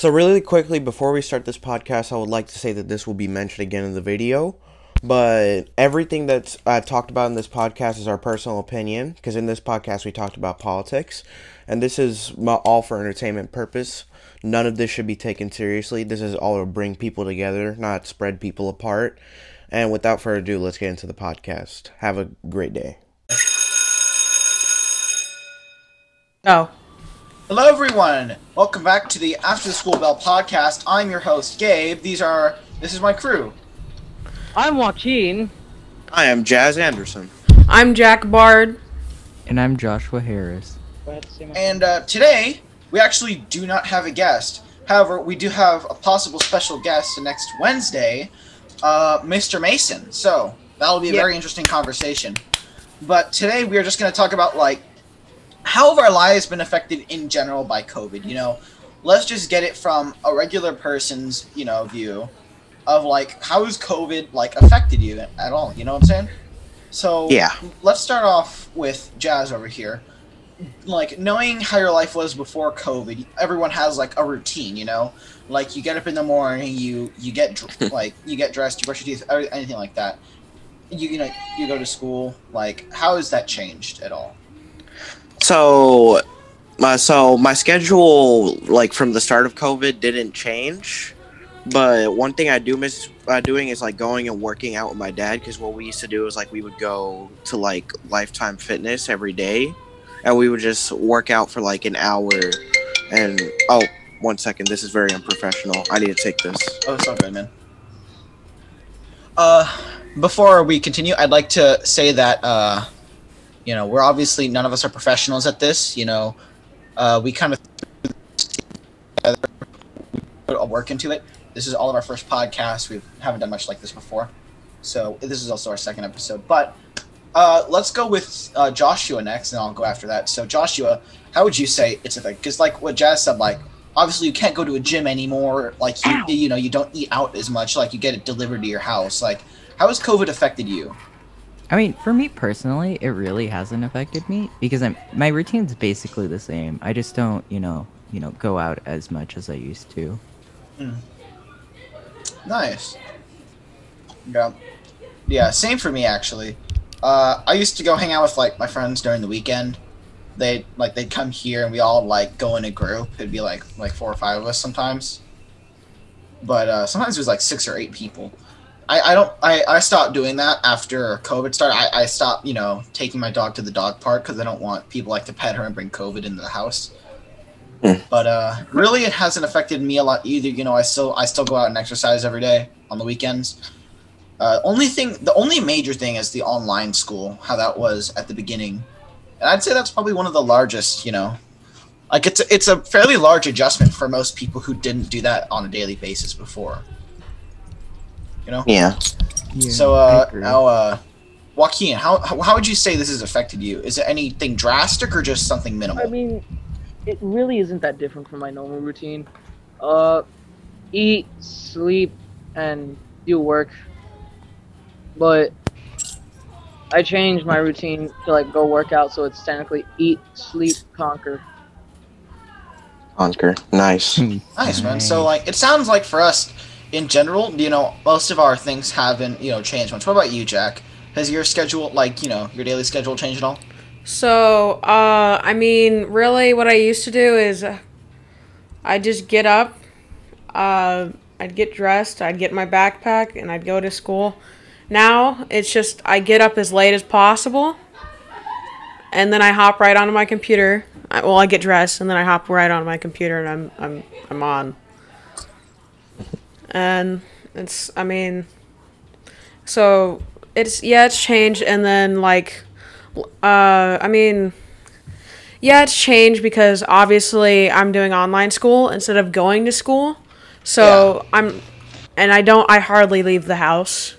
So, really quickly, before we start this podcast, I would like to say that this will be mentioned again in the video. But everything that's uh, talked about in this podcast is our personal opinion, because in this podcast we talked about politics, and this is all for entertainment purpose. None of this should be taken seriously. This is all to bring people together, not spread people apart. And without further ado, let's get into the podcast. Have a great day. Oh. Hello, everyone. Welcome back to the After the School Bell podcast. I'm your host, Gabe. These are this is my crew. I'm Joaquin. I am Jazz Anderson. I'm Jack Bard. And I'm Joshua Harris. And uh, today we actually do not have a guest. However, we do have a possible special guest next Wednesday, uh, Mr. Mason. So that'll be a Yep. very interesting conversation. But today we are just going to talk about like how have our lives been affected in general by COVID? You know, let's just get it from a regular person's you know view of like how has COVID like affected you at all? You know what I'm saying? So Yeah. let's start off with Jazz over here. Like knowing how your life was before COVID, everyone has like a routine, you know. Like you get up in the morning, you you get dr- like you get dressed, you brush your teeth, anything like that. You you know you go to school. Like how has that changed at all? So, my so my schedule, like from the start of COVID, didn't change. But one thing I do miss uh, doing is like going and working out with my dad because what we used to do is like we would go to like Lifetime Fitness every day, and we would just work out for like an hour. And oh, one second, this is very unprofessional. I need to take this. Oh, it's all good, man. Uh, before we continue, I'd like to say that uh, you know, we're obviously none of us are professionals at this. You know, uh, we kind of put a work into it. This is all of our first podcast. We haven't done much like this before, so this is also our second episode. But uh, let's go with uh, Joshua next, and I'll go after that. So, Joshua, how would you say it's affected? Because, like what Jazz said, like obviously you can't go to a gym anymore. Like you, you know, you don't eat out as much. Like you get it delivered to your house. Like, how has COVID affected you? I mean, for me personally, it really hasn't affected me because I'm my routine's basically the same. I just don't, you know, you know, go out as much as I used to. Nice. Yeah. Yeah, same for me actually. Uh, I used to go hang out with like my friends during the weekend. They like they'd come here and we all like go in a group. It'd be like like four or five of us sometimes. But uh, sometimes it was like six or eight people. I, I don't I, I stopped doing that after COVID started. I, I stopped you know taking my dog to the dog park because I don't want people like to pet her and bring COVID into the house. Hmm. But uh, really, it hasn't affected me a lot either. You know, I still I still go out and exercise every day on the weekends. Uh, only thing, the only major thing is the online school, how that was at the beginning, and I'd say that's probably one of the largest. You know, like it's a, it's a fairly large adjustment for most people who didn't do that on a daily basis before. You know. Yeah. Yeah, So, uh, agree. now, uh, Joaquin, how how how would you say this has affected you? Is it anything drastic or just something minimal? I mean, it really isn't that different from my normal routine. Uh, eat, sleep, and do work. But I changed my routine to like go work out, so it's technically eat, sleep, conquer. Conquer. Nice. Nice, man. So, like, it sounds like for us, in general, you know, most of our things haven't, you know, changed much. What about you, Jack? Has your schedule, like, you know, your daily schedule changed at all? So, uh, I mean, really, what I used to do is uh, I'd just get up, uh, I'd get dressed, I'd get my backpack, and I'd go to school. Now, it's just I get up as late as possible, and then I hop right onto my computer. I, well, I get dressed, and then I hop right onto my computer, and I'm I'm I'm on. And it's, I mean, so it's yeah, it's changed, and then like uh, I mean, yeah, it's changed because obviously I'm doing online school instead of going to school. So I'm, and I don't, I hardly leave the house.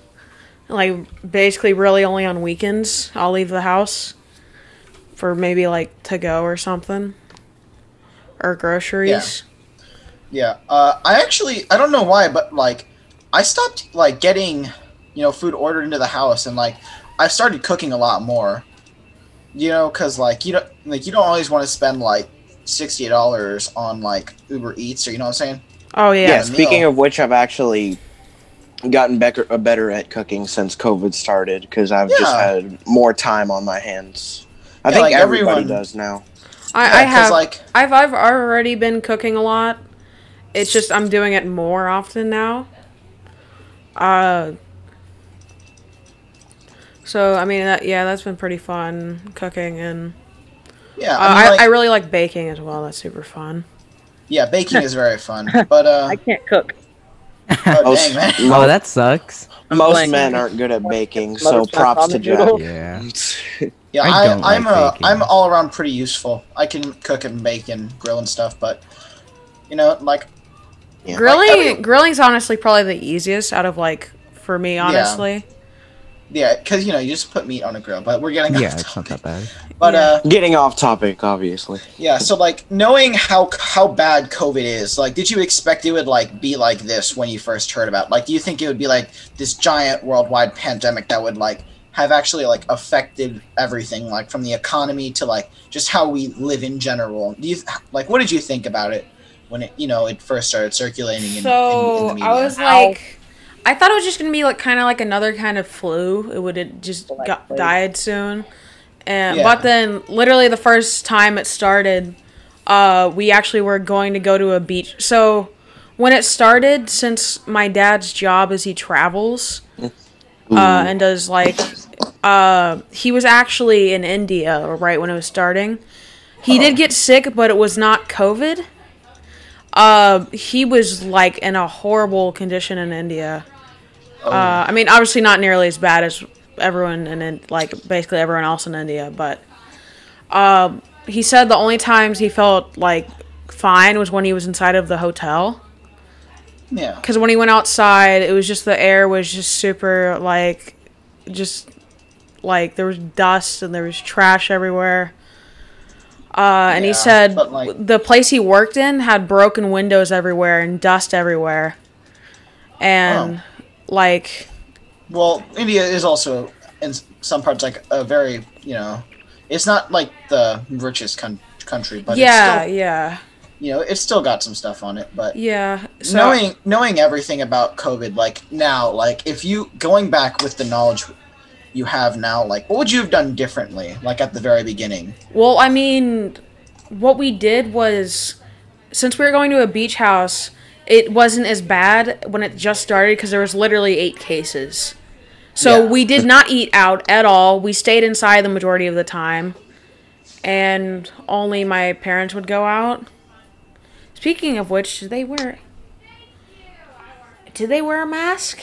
Like, basically, really only on weekends I'll leave the house for maybe like to go or something or groceries. Yeah. Uh, I actually, I don't know why, but, like, I stopped, like, getting, you know, food ordered into the house, and, like, I've started cooking a lot more. You know, because, like, you don't, like, you don't always want to spend, like, sixty dollars on like Uber Eats or you know what I'm saying? Oh Yeah. yeah. Yeah. speaking meal. of which, I've actually gotten better uh, better at cooking since COVID started because I've just had more time on my hands. I Yeah, think like, everybody everyone- does now. I, Yeah, I 'cause, have. like I've I've already been cooking a lot. It's just I'm doing it more often now. Uh. So I mean that yeah that's been pretty fun cooking and yeah, uh, I mean, I, like, I really like baking as well. That's super fun. yeah, baking is very fun. But uh, I can't cook. oh, dang man. Oh, that sucks. most playing- men aren't good at baking, so props to ramen Jeff. noodles. Yeah. Yeah, I I, I'm like uh, baking. I'm all around pretty useful. I can cook and bake and grill and stuff, but you know, like Yeah. Grilling every- grilling's honestly probably the easiest out of like for me honestly. yeah, because you know you just put meat on a grill. But we're getting Yeah, off it's not topic. that bad. But Yeah. uh, Getting off topic, obviously. yeah. So like knowing how how bad COVID is, like, did you expect it would like be like this when you first heard about? it? Like, do you think it would be like this giant worldwide pandemic that would like have actually like affected everything, like from the economy to like just how we live in general? Do you like what did you think about it when it you know it first started circulating in, in, in So the media? I was Ow. like, I thought it was just gonna be like kind of like another kind of flu. It would have just Like got, plague. died soon, and Yeah. but then literally the first time it started, uh, we actually were going to go to a beach. So when it started, since my dad's job is he travels, uh, and does like, uh, he was actually in India right when it was starting. He did get sick, but it was not COVID. Uh, he was like in a horrible condition in India. Uh, I mean, obviously not nearly as bad as everyone and in like basically everyone else in India, but um, he said the only times he felt like fine was when he was inside of the hotel. yeah. Because when he went outside, it was just the air was just super like, just like there was dust and there was trash everywhere. Uh, and he said like- the place he worked in had broken windows everywhere and dust everywhere. And like, Well, India is also in some parts like a very you know, it's not like the richest con- country, but yeah, it's still, yeah, you know, it's still got some stuff on it. But yeah. So, knowing knowing everything about COVID, like now, like if you going back with the knowledge you have now, like what would you have done differently, like at the very beginning? Well, I mean, what we did was since we were going to a beach house, it wasn't as bad when it just started because there was literally eight cases. So Yeah. we did not eat out at all. We stayed inside the majority of the time, and only my parents would go out. Speaking of which, did they wear? Did they wear a mask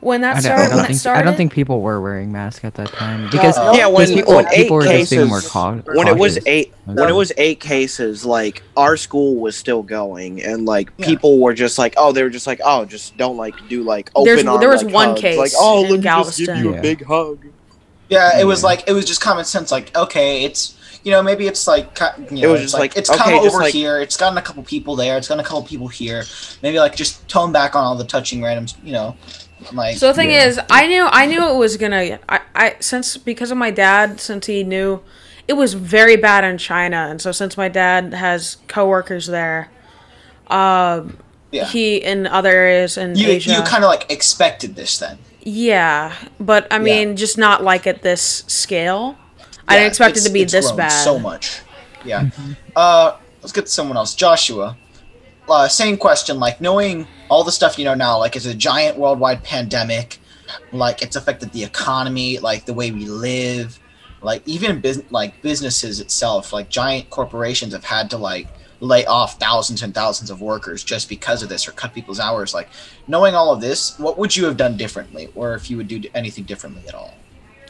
when that I don't, started? I don't when that think started? I don't think people were wearing masks at that time because no. Yeah, when, people, when eight people were just being cases, more cau- when it was eight, when Yeah. it was eight cases, like our school was still going, and like Yeah. people were just like, oh, they were just like, oh, just don't like do like open There's- arm, there was like, one hugs. case like, oh, in let me just give you Yeah. a big hug. Yeah, it was Yeah. like it was just common sense. Like okay, it's you know maybe it's like ki- you know, was it's just like, like, it's okay, kind of over like- here. It's gotten a couple people there. It's gotten a couple people here. Maybe like just tone back on all the touching randoms. You know, like So the thing Yeah. is, I knew I knew it was gonna. I, I since because of my dad, since he knew it was very bad in China, and so since my dad has coworkers there, um, yeah. he in other areas in you Asia. you kind of like expected this then. yeah, but I mean, just not like at this scale. I Yeah, didn't expect it to be it's this grown bad. So much. Yeah. uh, let's get to someone else. Joshua. Uh, same question. Like knowing all the stuff you know now, like it's a giant worldwide pandemic. Like it's affected the economy, like the way we live, like even bus- like businesses itself. Like giant corporations have had to like lay off thousands and thousands of workers just because of this or cut people's hours. Like knowing all of this, what would you have done differently, or if you would do anything differently at all?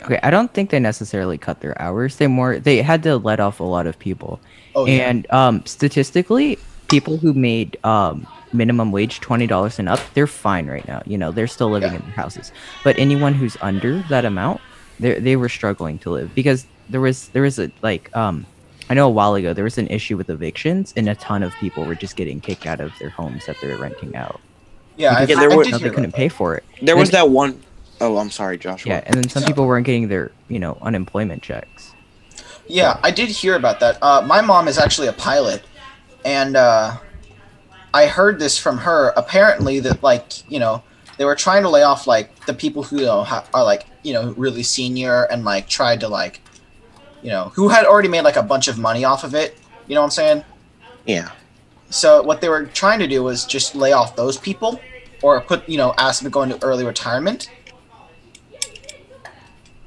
Okay, I don't think they necessarily cut their hours. They more they had to let off a lot of people. Oh yeah. and um, statistically, people who made um, minimum wage twenty dollars and up, they're fine right now. You know, they're still living Yeah. in their houses. But anyone who's under that amount, they they were struggling to live because there was there was a like um, I know a while ago there was an issue with evictions, and a ton of people were just getting kicked out of their homes that they're renting out. yeah, I, I there did were- No, they couldn't about pay for it. There And was then- that one oh I'm sorry, Joshua. Yeah, and then some people weren't getting their you know unemployment checks. Yeah, I did hear about that. Uh, my mom is actually a pilot, and uh, I heard this from her. Apparently, that like you know they were trying to lay off like the people who you know, ha- are like you know really senior and like tried to like you know who had already made like a bunch of money off of it. You know what I'm saying? Yeah. So what they were trying to do was just lay off those people, or put you know ask them to go into early retirement.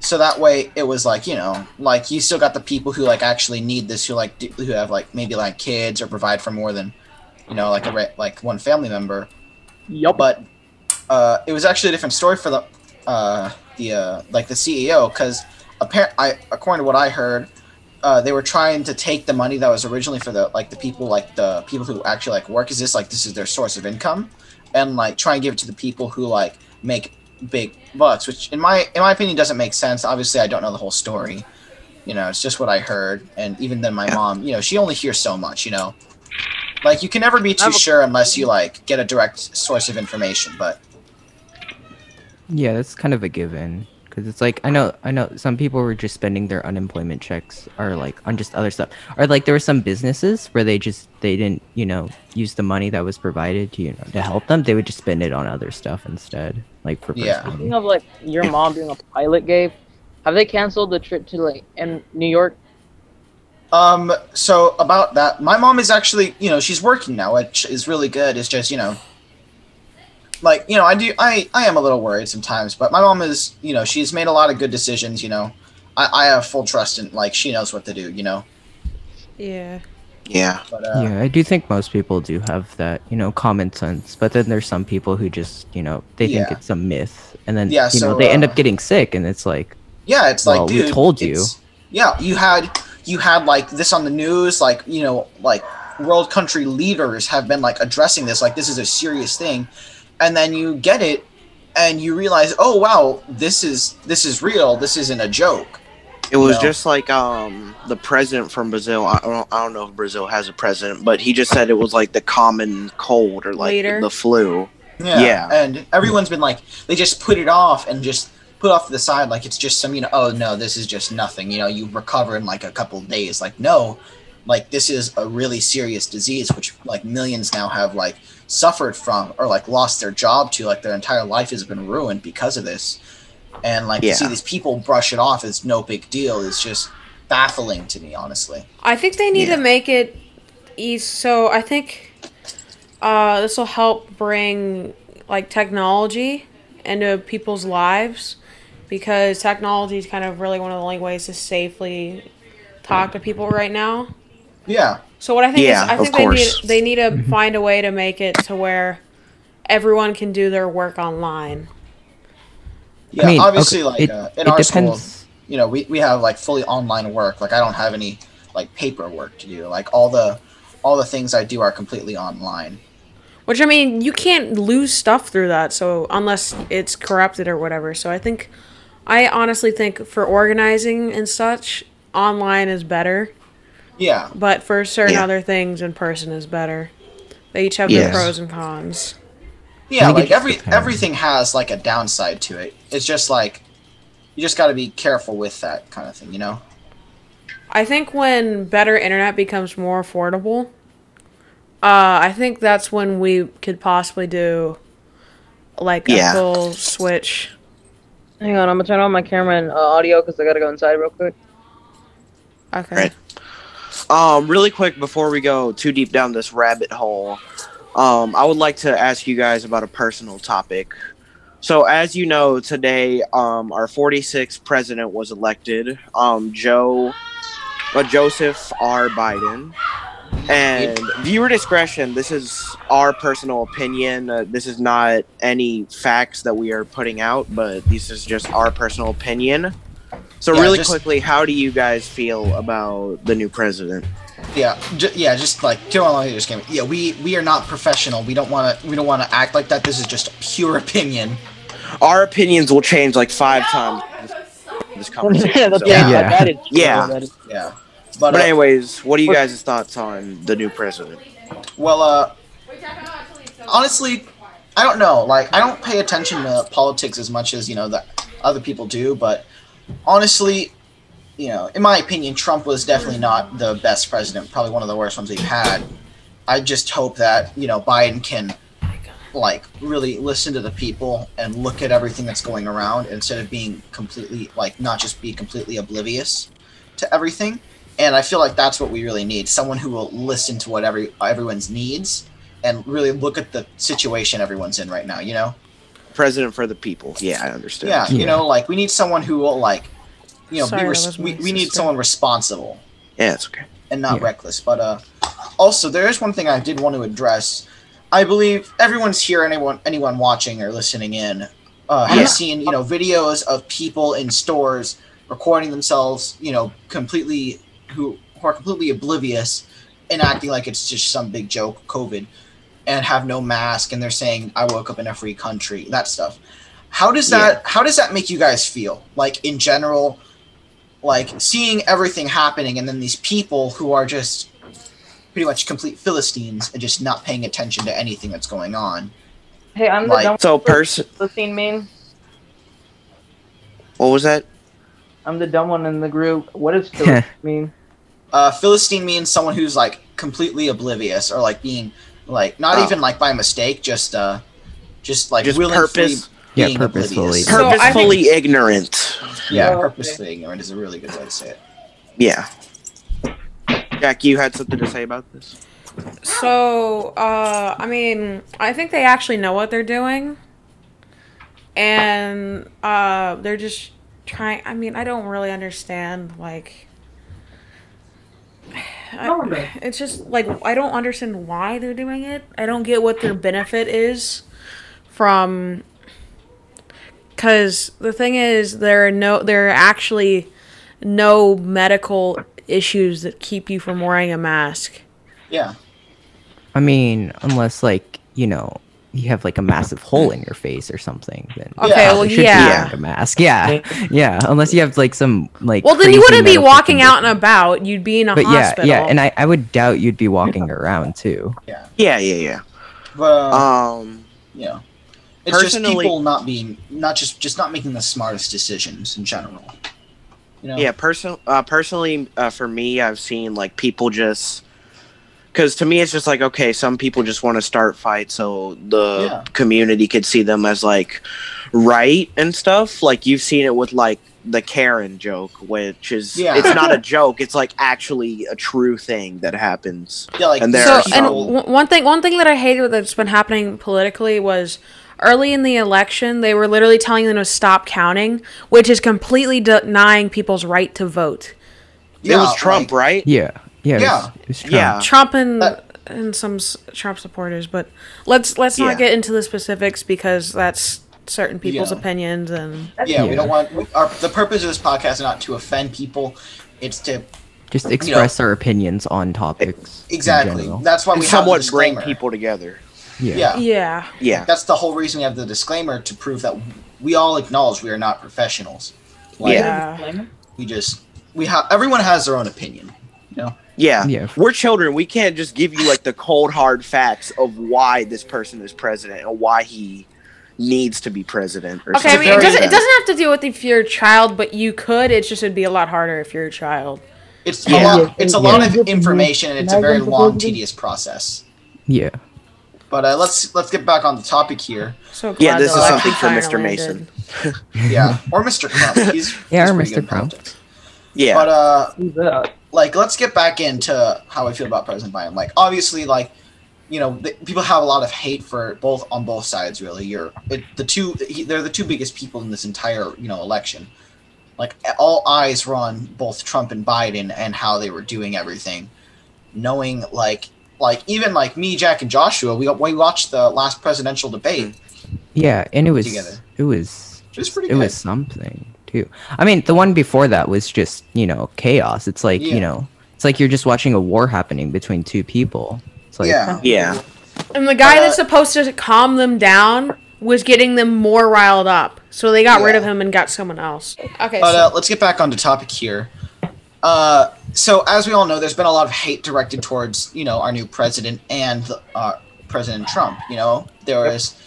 So that way it was like you know like you still got the people who like actually need this who like do, who have like maybe like kids or provide for more than you know like a like one family member. Yup. But uh, it was actually a different story for the uh, the uh, like the CEO because apparent I according to what I heard, uh, they were trying to take the money that was originally for the like the people like the people who actually like work. Is this like this is their source of income, and like try and give it to the people who like make big bucks, which in my in my opinion doesn't make sense. Obviously, I don't know the whole story. You know, it's just what I heard, and even then, my Yeah. mom, you know, she only hears so much. You know, like you can never be too sure unless you like get a direct source of information. But Yeah, that's kind of a given. Because it's like I know, I know some people were just spending their unemployment checks or like on just other stuff, or like there were some businesses where they just they didn't you know use the money that was provided to you know to help them. They would just spend it on other stuff instead, like for Yeah. personal Speaking of like your mom being a pilot, Gabe, have they canceled the trip to like in New York? Um, so about that, my mom is actually, you know, she's working now, which is really good. It's just, you know, like, you know, I do, I, I am a little worried sometimes, but my mom is, you know, she's made a lot of good decisions, you know. I, I have full trust in, like, she knows what to do, you know. Yeah. Yeah. But, uh, yeah, I do think most people do have that, you know, common sense. But then there's some people who just, you know, they think Yeah. it's a myth, and then Yeah, you know so, they end uh, up getting sick, and it's like, yeah, it's Well, like, we told you. Yeah, you had, you had, like, this on the news, like, you know, like, world country leaders have been, like, addressing this, like, this is a serious thing. And then you get it, and you realize, oh, wow, this is, this is real, this isn't a joke. It was No. just like um the president from Brazil. I don't, I don't know if Brazil has a president, but he just said it was like the common cold or like Later. the flu. Yeah. Yeah. And everyone's been like, they just put it off and just put off to the side like it's just some, you know, oh no, this is just nothing. You know, you recover in like a couple of days. Like, no, like this is a really serious disease, which like millions now have like suffered from or like lost their job to. Like their entire life has been ruined because of this. And like Yeah. to see these people brush it off as no big deal is just baffling to me, honestly. I think they need Yeah. to make it easy. So I think uh, this will help bring like technology into people's lives because technology is kind of really one of the only ways to safely talk to people right now. Yeah. So what I think Yeah, is, I think they need they need to find a way to make it to where everyone can do their work online. Yeah. I mean, obviously, okay, like it, uh, in our depends. school, you know, we, we have like fully online work. Like I don't have any like paperwork to do. Like all the all the things I do are completely online. Which I mean, you can't lose stuff through that. So unless it's corrupted or whatever. So I think, I honestly think for organizing and such, online is better. Yeah. But for certain Yeah. other things, in person is better. They each have Yes. their pros and cons. Yeah, like every depends. everything has like a downside to it. It's just like you just got to be careful with that kind of thing, you know? I think when better internet becomes more affordable, uh, I think that's when we could possibly do like a Yeah. full switch. Hang on, I'm gonna turn on my camera and uh, audio because I gotta go inside real quick. Okay. Right. Um, really quick before we go too deep down this rabbit hole, um, I would like to ask you guys about a personal topic. So, as you know, today um, our 46th president was elected, um, Joe, uh, Joseph R. Biden. And viewer discretion. This is our personal opinion. Uh, this is not any facts that we are putting out, but this is just our personal opinion. So, Yeah, really just- quickly, how do you guys feel about the new president? Yeah, ju- yeah, just like too long just came. Yeah, we we are not professional. We don't want to we don't want to act like that. This is just pure opinion. Our opinions will change like five times in this conversation. That's- so- Yeah. that- that is Yeah. that is- Yeah. But, But uh, anyways, what are you guys' thoughts on the new president? well, uh, honestly, I don't know. Like, I don't pay attention to politics as much as you know that other people do. But honestly, you know, in my opinion, Trump was definitely not the best president. Probably one of the worst ones we've had. I just hope that you know Biden can like really listen to the people and look at everything that's going around instead of being completely like not just be completely oblivious to everything. And I feel like that's what we really need: someone who will listen to what every everyone's needs and really look at the situation everyone's in right now. You know. President for the people. Yeah, I understand. Yeah, you know, like we need someone who will like, you know, Sorry, be res- we, we need someone responsible Yeah, it's okay. and not Yeah. reckless. But uh, also there is one thing I did want to address. I believe everyone's here, anyone anyone watching or listening in, uh, has Yeah. seen you know videos of people in stores recording themselves, you know, completely who who are completely oblivious and acting like it's just some big joke, COVID, and have no mask, and they're saying, "I woke up in a free country," that stuff. How does that How does that make you guys feel? Like in general, like seeing everything happening, and then these people who are just pretty much complete philistines and just not paying attention to anything that's going on. Hey, I'm the Like- dumb So, person, Philistine main. what was that? I'm the dumb one in the group. What does Philistine mean? Uh, Philistine means someone who's like completely oblivious or like being like not Oh. even like by mistake, just uh, just like Just willingly purpose- Yeah, purposefully. oblivious. So think- Purposefully ignorant. Yeah, Oh, okay. purposefully ignorant is a really good way to say it. Yeah. Jack, you had something to say about this? So, uh, I mean, I think they actually know what they're doing. And, uh, they're just trying. I mean, I don't really understand, like. I, it's just like I don't understand why they're doing it. I don't get what their benefit is from cuz the thing is there are no there are actually no medical issues that keep you from wearing a mask. Yeah, I mean, unless like you know you have like a massive hole in your face or something, then Okay, probably well, should be yeah. wearing a mask. Yeah, yeah. Unless you have like some like. Well, then you wouldn't be medical walking out and about. You'd be in a But yeah, hospital. yeah, and I, I would doubt you'd be walking around too. yeah, Yeah, yeah, yeah. but Um, yeah. it's just people not being not just just not making the smartest decisions in general. You know, yeah, person, uh, personally, uh, for me, I've seen like people just. Because to me, it's just like, okay, some people just want to start fights so the Yeah. community could see them as like right and stuff. Like you've seen it with like the Karen joke, which is Yeah. it's not a joke; it's like actually a true thing that happens. yeah, like And there so are and w- one thing one thing that I hated that's been happening politically was early in the election they were literally telling them to stop counting, which is completely denying people's right to vote. it was Trump, like- right? Yeah, yeah, it Yeah. was- it was Trump. Yeah. Trump and Uh, and some s- Trump supporters, but let's let's not Yeah. get into the specifics because that's certain people's Yeah. opinions and Yeah, we don't want we, our, the purpose of this podcast is not to offend people. It's to Just express our opinions on topics. exactly. That's why And we have somewhat bring people together. Yeah. Yeah, yeah. Yeah, that's the whole reason we have the disclaimer to prove that we all acknowledge we are not professionals. Like, Yeah. we just we have everyone has their own opinion. You know, yeah, Yeah. We're children. We can't just give you like the cold hard facts of why this person is president and why he needs to be president. Or Okay, I mean, it doesn't, it doesn't have to do with if you're a child, but you could. It's just it'd be a lot harder if you're a child. it's Yeah. a lot. It's a Yeah. lot of information, and it's a very long, tedious process. Yeah. But uh, let's let's get back on the topic here. So Yeah, this is something for Mr. Mason. Yeah, or Mr. Crump. He's Yeah, he's or Mr. good Crump. yeah, But uh, like let's get back into how I feel about President Biden. Like obviously, like you know, the, people have a lot of hate for both on both sides. Really, you're it, the two. He, they're the two biggest people in this entire you know election. Like all eyes were on both Trump and Biden and how they were doing everything, knowing like like even like me, Jack, and Joshua. We we watched the last presidential debate. Yeah, and it was Together. it was It was pretty it good. was something too. I mean, the one before that was just you know chaos. It's like Yeah. you know, it's like you're just watching a war happening between two people. It's like yeah. yeah, And the guy Uh, that's supposed to calm them down was getting them more riled up. So they got rid of him and got someone else. Okay. But so, uh, let's get back onto topic here. Uh, so as we all know, there's been a lot of hate directed towards you know our new president and uh, President Trump. You know there was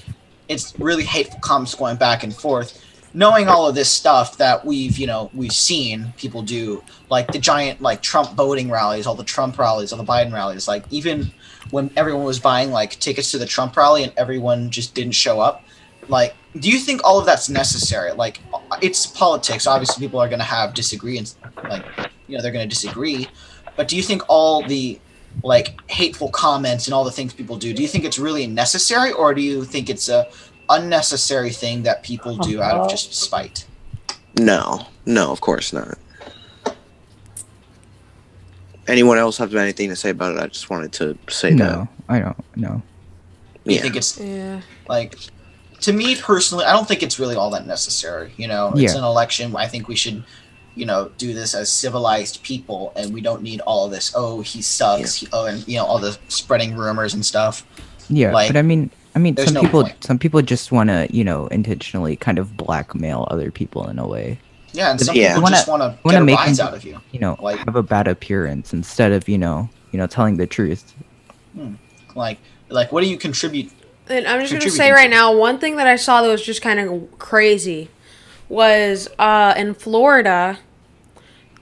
it's really hateful comments going back and forth. knowing all of this stuff that we've you know we've seen people do, like the giant like Trump voting rallies, all the Trump rallies, all the Biden rallies, like even when everyone was buying like tickets to the Trump rally and everyone just didn't show up, like do you think all of that's necessary? Like it's politics. Obviously, people are going to have disagreements. Like you know they're going to disagree, but do you think all the like hateful comments and all the things people do, do you think it's really necessary, or do you think it's a unnecessary thing that people do out of just spite? No, no, of course not. Anyone else have anything to say about it? I just wanted to say No, I don't. No. Do you that. Yeah. think it's Yeah. like to me personally i don't think it's really all that necessary you know it's Yeah. an election i think we should you know do this as civilized people and we don't need all of this oh he sucks he, oh and you know all the spreading rumors and stuff Yeah, Like, but I mean, I mean, some no people, point. some people just want to, you know, intentionally kind of blackmail other people in a way. yeah and some Yeah. people Wanna- just want to wanna make rise them- out of you You know, Like- have a bad appearance instead of, you know, you know, telling the truth. like like what do you contribute And I'm just gonna say right now, one thing that I saw that was just kind of crazy was uh, in Florida,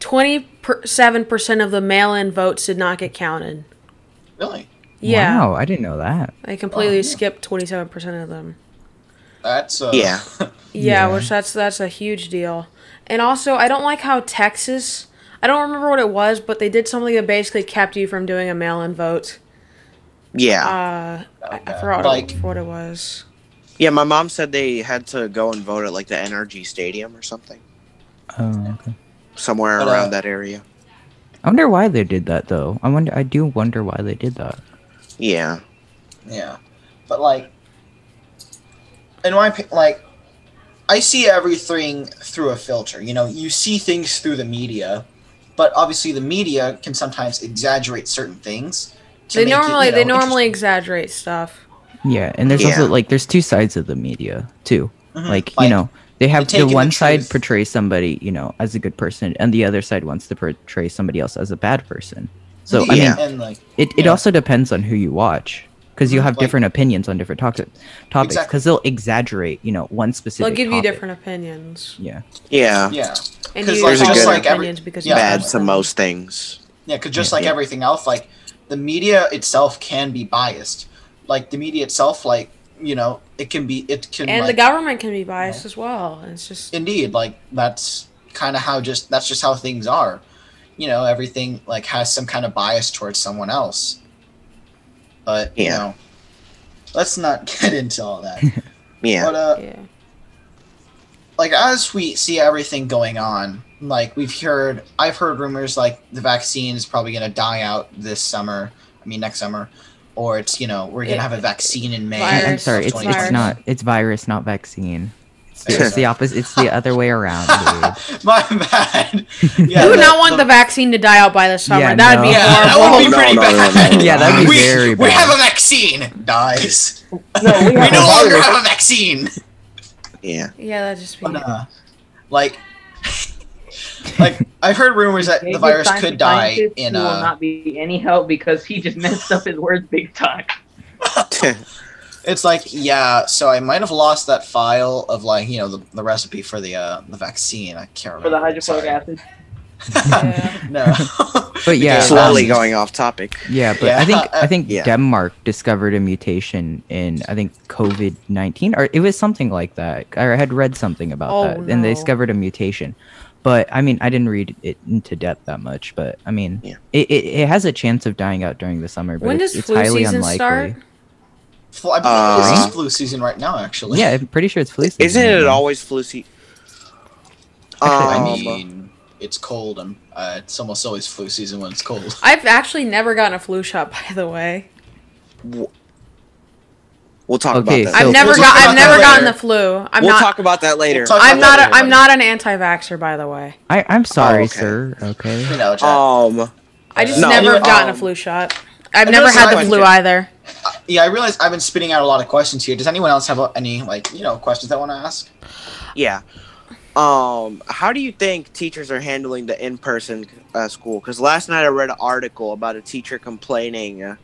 twenty seven percent of the mail-in votes did not get counted. really Yeah, Wow, I didn't know that. they completely Oh, yeah. skipped twenty seven percent of them. that's uh Yeah. Yeah, Yeah. which that's that's a huge deal. And also, I don't like how Texas. I don't remember what it was, but they did something that basically kept you from doing a mail-in vote. Yeah. Uh, I, I forgot Like- what it was. yeah, my mom said they had to go and vote at like the NRG Stadium or something. Oh, okay. Somewhere But, uh, around that area. I wonder why they did that though. I wonder. I do wonder why they did that. Yeah. Yeah, but like, in my like, I see everything through a filter. You know, you see things through the media, but obviously the media can sometimes exaggerate certain things. to They make it, normally you know, they normally exaggerate stuff. Yeah, and there's Yeah. also like there's two sides of the media too. Mhm. Like, Like, you know, they have taking the the one side portray somebody, you know, as a good person, and the other side wants to portray somebody else as a bad person. So I mean, and like, it, it yeah. also depends on who you watch because you Mhm, have like- different opinions on different topic, topics Exactly. because they'll exaggerate, you know, one specific. They'll give you different opinions, Yeah. Yeah. yeah, and 'Cause, you like, have just different like every- because yeah. Bad to most things. yeah, because just Yeah. like everything else, like the media itself can be biased. Like the media itself, like you know, it can be, it can, and like, the government can be biased as well. It's just indeed like that's kind of how just that's just how things are you know everything like has some kind of bias towards someone else but you know let's not get into all that Yeah. but uh yeah. like as we see everything going on like we've heard i've heard rumors like the vaccine is probably going to die out this summer i mean next summer or it's you know we're going It- to have a vaccine in may Virus. I, am sorry, it's it's not it's virus, not vaccine. It's, Virus. it's the opposite. It's the other way around. my bad yeah you would not want the, vaccine to die out by the summer. Yeah, that'd no. be yeah, that would be pretty no, no, no, bad. no, no. Yeah, that'd be we, very bad. We have a vaccine. Dies. No, we We no longer have a vaccine. Yeah. yeah, that'd just be. But, uh, like, like I've heard rumors that the virus could die scientist in who will uh, not be any help because he just messed up his words big time. It's like, yeah, so I might have lost that file of like, you know, the, the recipe for the uh the vaccine. I can't remember For the remember. hydrochloric acid. Yeah. no. But yeah, Slowly um, going off topic. Yeah, but Yeah, I think uh, I think yeah. Denmark discovered a mutation in I think COVID nineteen or it was something like that. I had read something about Oh, that, and they discovered a mutation. But I mean, I didn't read it into depth that much. But I mean, Yeah. it, it, it has a chance of dying out during the summer. But When it's, does it's flu highly season unlikely. start? Flu- I believe Uh, this is flu season right now, actually. Yeah, I'm pretty sure it's flu season. Isn't it now. always flu season? I Um, mean, it's cold. and uh, it's almost always flu season when it's cold. I've actually never gotten a flu shot, by the way. We'll talk Okay, about So I've that. never we'll got. I've never gotten later. the flu. I'm we'll not. talk about that later. We'll I'm not. about A, that I'm not an anti-vaxxer, by the way. I, I'm sorry, okay. sir. Okay. You know, Um, I just no, never have gotten um, a flu shot. I've never had the flu question. either. yeah, I realize I've been spitting out a lot of questions here. Does anyone else have uh, any like you know questions they want to ask? yeah. Um, how do you think teachers are handling the in-person uh, school? Because last night I read an article about a teacher complaining, uh,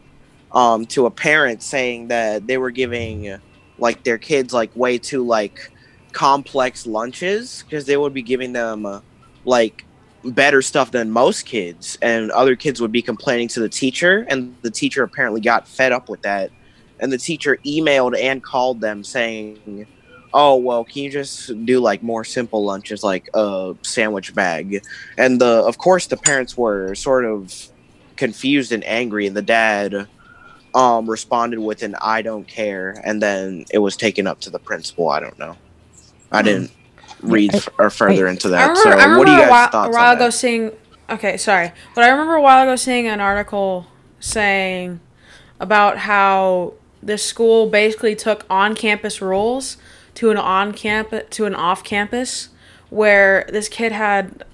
um, to a parent saying that they were giving, like their kids like way too like complex lunches because they would be giving them like better stuff than most kids and other kids would be complaining to the teacher and the teacher apparently got fed up with that and the teacher emailed and called them saying oh well can you just do like more simple lunches like a sandwich bag? And the of course the parents were sort of confused and angry and the dad um responded with an i don't care and then it was taken up to the principal. I don't know. I didn't read f- or further into that. remember, so I remember what do you a guys while, a while ago that? seeing. Okay, sorry, but I remember a while ago seeing an article saying about how this school basically took on-campus rules to an on-campus to an off-campus, where this kid had,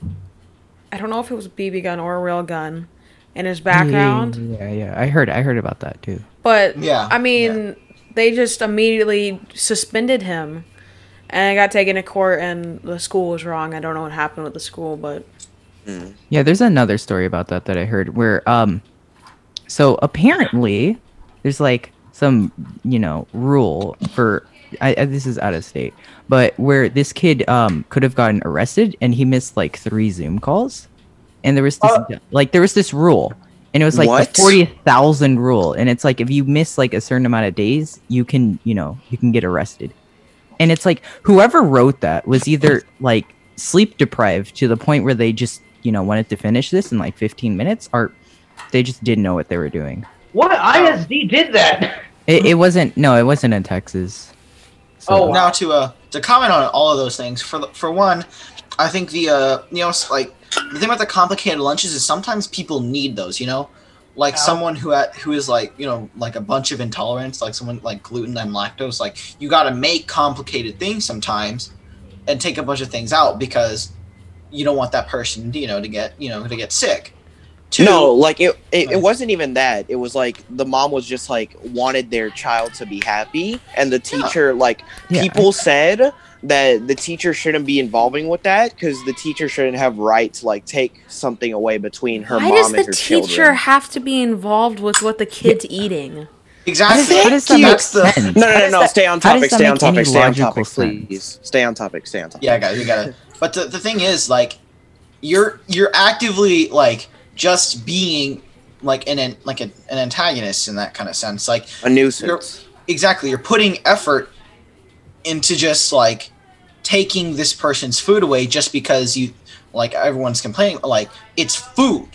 I don't know if it was a BB gun or a real gun, in his background. Yeah, yeah. I heard I heard about that too. But Yeah, I mean, they just immediately suspended him, and I got taken to court, and the school was wrong. I don't know what happened with the school, but Yeah, there's another story about that that I heard where um so apparently there's like some, you know, rule for I, I this is out of state, but where this kid um could have gotten arrested and he missed like 3 Zoom calls. And there was this like there was this rule and it was like What? the 40,000 rule and it's like if you miss like a certain amount of days, you can, you know, you can get arrested. And it's like whoever wrote that was either like sleep deprived to the point where they just, you know, wanted to finish this in like 15 minutes or they just didn't know what they were doing. What ISD did that? It, it wasn't no, it wasn't in Texas. Oh, now to uh to comment on all of those things for for one i think the uh you know like the thing about the complicated lunches is sometimes people need those you know? Like How? someone who at, who is like you know like a bunch of intolerance like someone like gluten and lactose like you got to make complicated things sometimes and take a bunch of things out because you don't want that person you know to get you know to get sick. Two, No, like it, it, it oh. wasn't even that. It was like the mom was just like wanted their child to be happy, and the teacher, like Yeah, people said that the teacher shouldn't be involving with that because the teacher shouldn't have right to like take something away between her why mom and her children. Why does and the her teacher children. have to be involved with what the kid's eating? exactly How does that make sense? No, no, no, no. stay on topic. Stay on topic. Stay on topic, sense? please. Stay on topic. Stay on topic. Yeah, guys, we gotta. But the, the thing is, like, you're you're actively like just being like an, an like a, an antagonist in that kind of sense. Like, A nuisance. exactly, you're putting effort into just like taking this person's food away just because you like everyone's complaining. Like, it's food.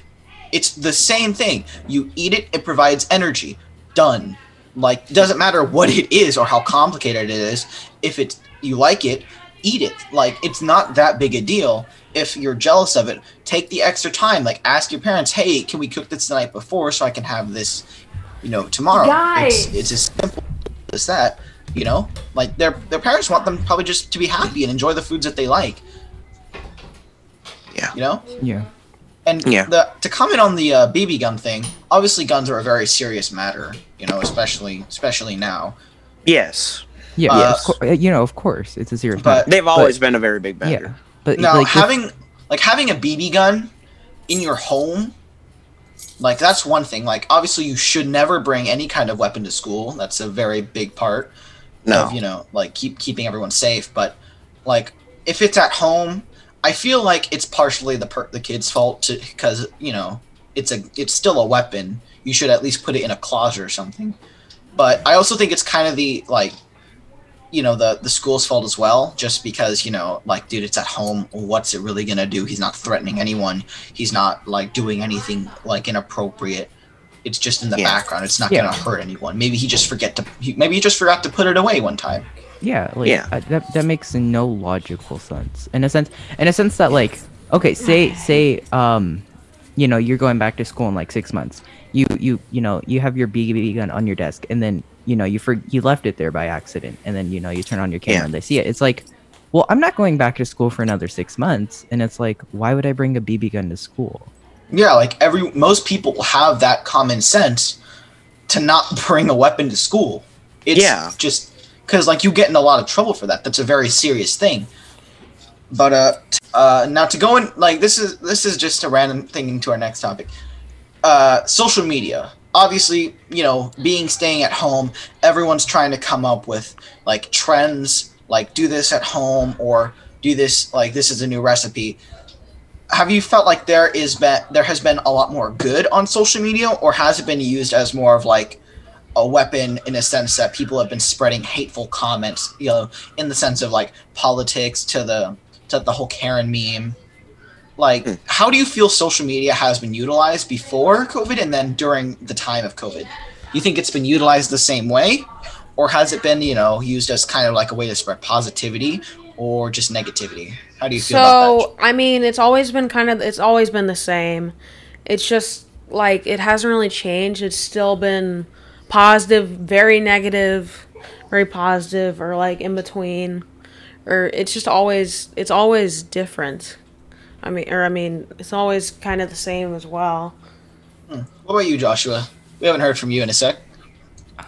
It's the same thing. You eat it, it provides energy. Done. Like, doesn't matter what it is or how complicated it is. If it's you like it, eat it. Like, it's not that big a deal. If you're jealous of it, take the extra time. Like, ask your parents, "Hey, can we cook this the night before so I can have this, you know, tomorrow?" Guys! It's, it's as simple as that. You know, like their their parents want them probably just to be happy and enjoy the foods that they like. Yeah. You know. Yeah. And Yeah. the, to comment on the uh, BB gun thing, obviously guns are a very serious matter, you know, especially especially now. Yes, Yeah, Uh, yeah, of cour- uh, you know, of course, it's a serious But- matter. they've always been a very big Yeah, matter. but Now like, if- having like having a BB gun in your home, like that's one thing. Like obviously you should never bring any kind of weapon to school. That's a very big part No. of you know like keep keeping everyone safe. But like if it's at home, I feel like it's partially the per- the kid's fault because you know it's a it's still a weapon. You should at least put it in a closet or something. But I also think it's kind of the like you know the the school's fault as well just because you know like dude it's at home what's it really gonna do he's not threatening anyone he's not like doing anything like inappropriate it's just in the Yeah. background it's not Yeah. gonna hurt anyone maybe he just forget to he, maybe he just forgot to put it away one time Yeah, like Yeah. uh, that that makes no logical sense. In a sense, in a sense that like okay, say say um, you know, you're going back to school in like six months. You you you know you have your BB gun on your desk, and then you know you for you left it there by accident, and then you know you turn on your camera Yeah. and they see it. It's like, well, I'm not going back to school for another six months, and it's like, why would I bring a BB gun to school? Yeah like every most people have that common sense to not bring a weapon to school. It's Yeah. just because like you get in a lot of trouble for that. That's a very serious thing. But uh t- uh now to go in like this is this is just a random thing into our next topic. Uh social media. Obviously you know being staying at home everyone's trying to come up with like trends like do this at home or do this like this is a new recipe. Have you felt like there is been there has been a lot more good on social media, or has it been used as more of like a weapon in a sense that people have been spreading hateful comments, you know, in the sense of like politics to the to the whole Karen meme. Like, Hmm. how do you feel social media has been utilized before COVID and then during the time of COVID? You think it's been utilized the same way, or has it been, you know, used as kind of like a way to spread positivity or just negativity? How do you feel about that? So I mean, it's always been kind of it's always been the same. It's just like it hasn't really changed. It's still been positive, very negative, very positive, or like in between, or it's just always it's always different. I mean, or I mean, it's always kind of the same as well. What about you, Joshua? We haven't heard from you in a sec.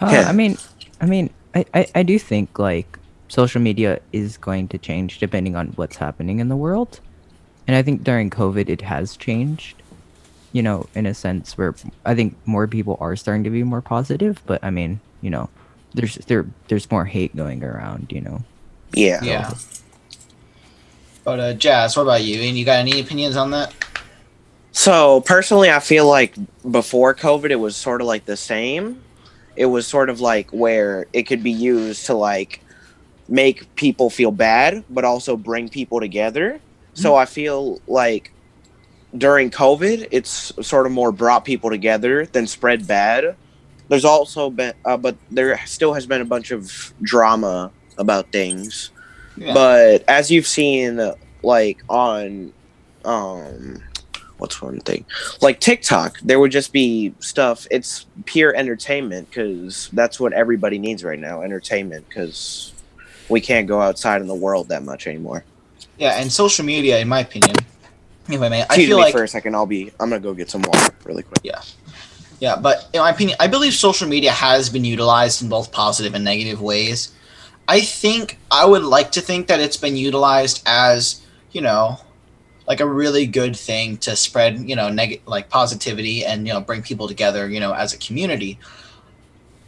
Uh, I mean, I mean, I, I, I do think like social media is going to change depending on what's happening in the world, and I think during COVID it has changed. You know, in a sense where I think more people are starting to be more positive, but I mean, you know, there's there there's more hate going around. You know. Yeah. Yeah. But uh, Jazz, what about you? And you got any opinions on that? So personally, I feel like before COVID, it was sort of like the same. It was sort of like where it could be used to like make people feel bad, but also bring people together. So I feel like during COVID, it's sort of more brought people together than spread bad. There's also been, uh, but there still has been a bunch of drama about things. Yeah. But as you've seen, like on, um, what's one thing, like TikTok, there would just be stuff. It's pure entertainment because that's what everybody needs right now, entertainment. Because we can't go outside in the world that much anymore. Yeah, and social media, in my opinion, if I may, I feel me like for a second. I'll be. I'm gonna go get some water really quick. Yeah, yeah, but in my opinion, I believe social media has been utilized in both positive and negative ways. I think I would like to think that it's been utilized as, you know, like a really good thing to spread, you know, neg- like positivity and, you know, bring people together, you know, as a community.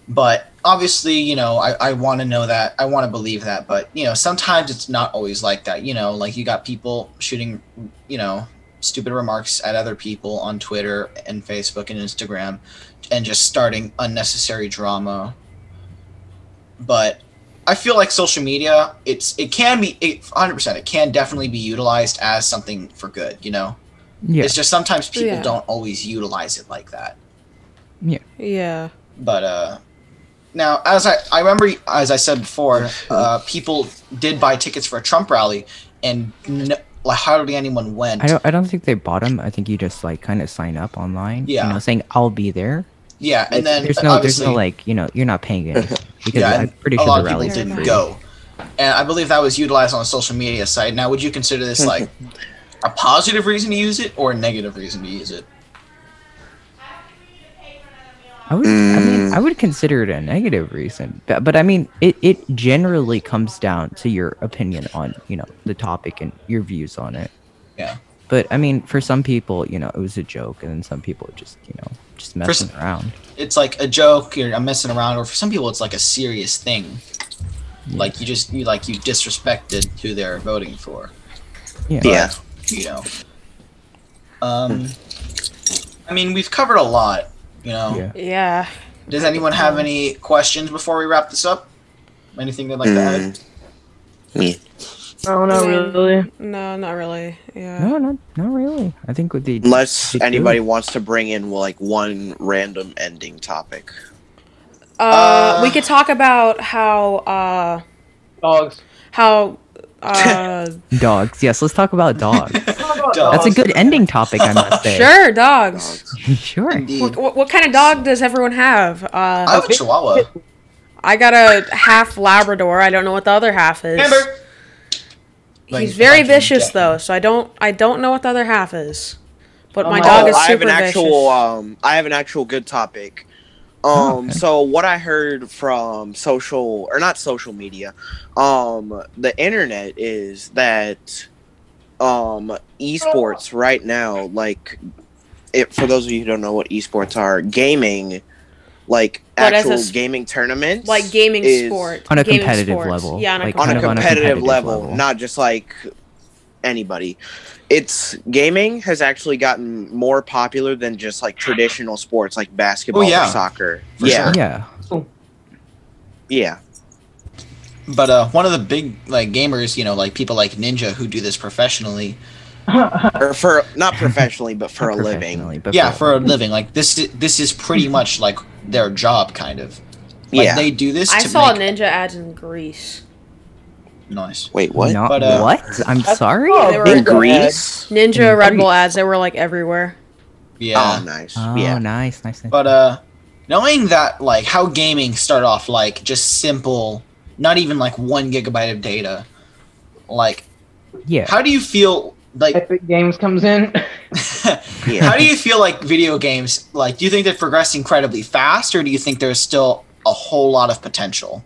But obviously, you know, I, I want to know that. I want to believe that. But, you know, sometimes it's not always like that. You know, like you got people shooting, you know, stupid remarks at other people on Twitter and Facebook and Instagram and just starting unnecessary drama. But I feel like social media, it's it can be it, 100%. It can definitely be utilized as something for good, you know. Yeah. It's just sometimes people Yeah. don't always utilize it like that. Yeah. Yeah. But uh now as I I remember as I said before, uh people did buy tickets for a Trump rally and n- like hardly anyone went. I don't. I don't think they bought them. I think you just like kind of sign up online. Yeah. You know, saying I'll be there. yeah, and then there's no. There's no like. You know, you're not paying anything because yeah, I'm and pretty a lot the of people didn't free. go. And I believe that was utilized on a social media site. Now, would you consider this like a positive reason to use it or a negative reason to use it? I would. I mean. I would consider it a negative reason, but, but I mean, it it generally comes down to your opinion on you know the topic and your views on it. Yeah. But I mean, for some people, you know, it was a joke, and then some people just you know just s- messing around. It's like a joke, or I'm messing around, or for some people, it's like a serious thing. Like you just you like you disrespected who they're voting for. Yeah. Yeah. You know. Um. I mean, we've covered a lot. You know. Yeah. Yeah. Does anyone have any questions before we wrap this up? Anything they'd like to add? Mm. Yeah. No, not really. No, not really. Yeah. No, not not really. I think with the Unless They do. anybody wants to bring in like one random ending topic. Uh, Uh, we could talk about how uh Dogs. how uh dogs. Yes, let's talk about dogs. Dogs. That's a good ending topic, I must say. sure dogs. sure. Indeed. What, what, what kind of dog does everyone have? Uh, I have a Chihuahua. I got a half Labrador. I don't know what the other half is. Amber. Like, He's very vicious though, so I don't I don't know what the other half is. But my Oh, dog is super I have an actual vicious. um I have an actual good topic. Um okay. so what I heard from social or not social media, um the internet is that um esports right now like it for those of you who don't know what esports are, gaming like But as a actual s- gaming tournaments, like gaming is sport On a gaming competitive sports. level, Yeah, on a like, on a kind of on a competitive, competitive level, level. not just like anybody. It's gaming has actually gotten more popular than just like traditional sports like basketball Oh, yeah. or soccer. For yeah, sure. Yeah. yeah. But uh, one of the big like gamers, you know, like people like Ninja who do this professionally. Or for not professionally, but for a living. but yeah, for a living. Like this, i- this is pretty much like their job, kind of. Like Yeah. they do this. I to saw make... ninja ads in Greece. Nice. Wait, what? Not, But, uh, what? I'm sorry. Oh, They were- In Ninja Greece? Ninja In Red Bull ads. They were like everywhere. Yeah. Oh, nice. Oh, yeah. nice, nice, nice. But uh, knowing that like how gaming started off like just simple, not even like one gigabyte of data. Like, yeah. how do you feel? Like, Epic Games comes in. Yeah. how do you feel like video games? Like, do you think they've progressed incredibly fast, or do you think there's still a whole lot of potential?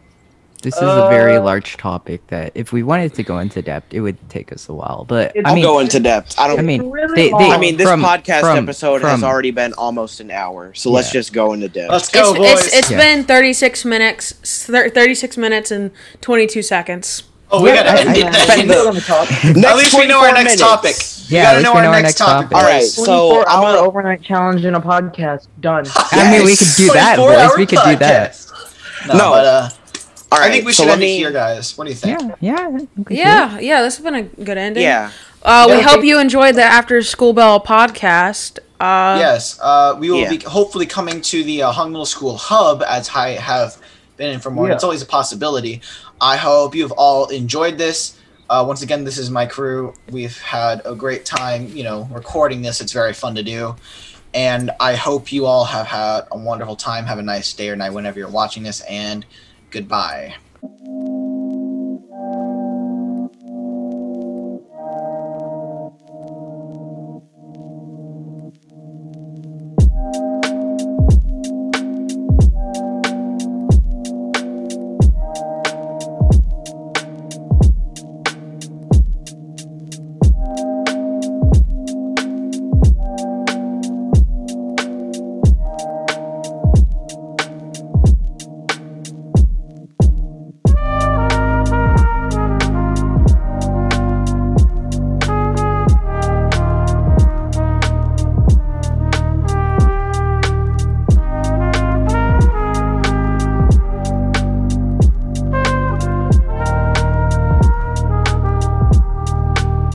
This is a very Uh, large topic that if we wanted to go into depth, it would take us a while. But It's- I I'll mean, go into depth. I don't. I mean, really they, they. I mean, this from- podcast from- episode has already been almost an hour, so let's just go into depth. Let's go, it's, boys. it's, it's Yeah. been 36 minutes 36 minutes and 22 seconds oh, we Yeah, gotta I- end I- it. I- At We're gonna talk. At least we know our next minutes. topic. Yeah, we gotta know we our know our next next topic. topic. All right, so 24 I'm hour gonna- overnight challenge in a podcast. Done. I mean, we could do that, boys. We could do that. No, No. but uh, All right, I think we so should let end it here, guys. What do you think? Yeah, yeah. we could do yeah yeah this has been a good ending Yeah. uh, we Yeah. hope you enjoyed the after school bell podcast uh, yes, uh, we will Yeah. be hopefully coming to the uh, Hung Middle School hub as I have been in for more. Yeah. It's always a possibility. I hope you've all enjoyed this. Uh, once again, this is my crew. We've had a great time, you know, recording this. It's very fun to do. And I hope you all have had a wonderful time. Have a nice day or night whenever you're watching this. And Goodbye.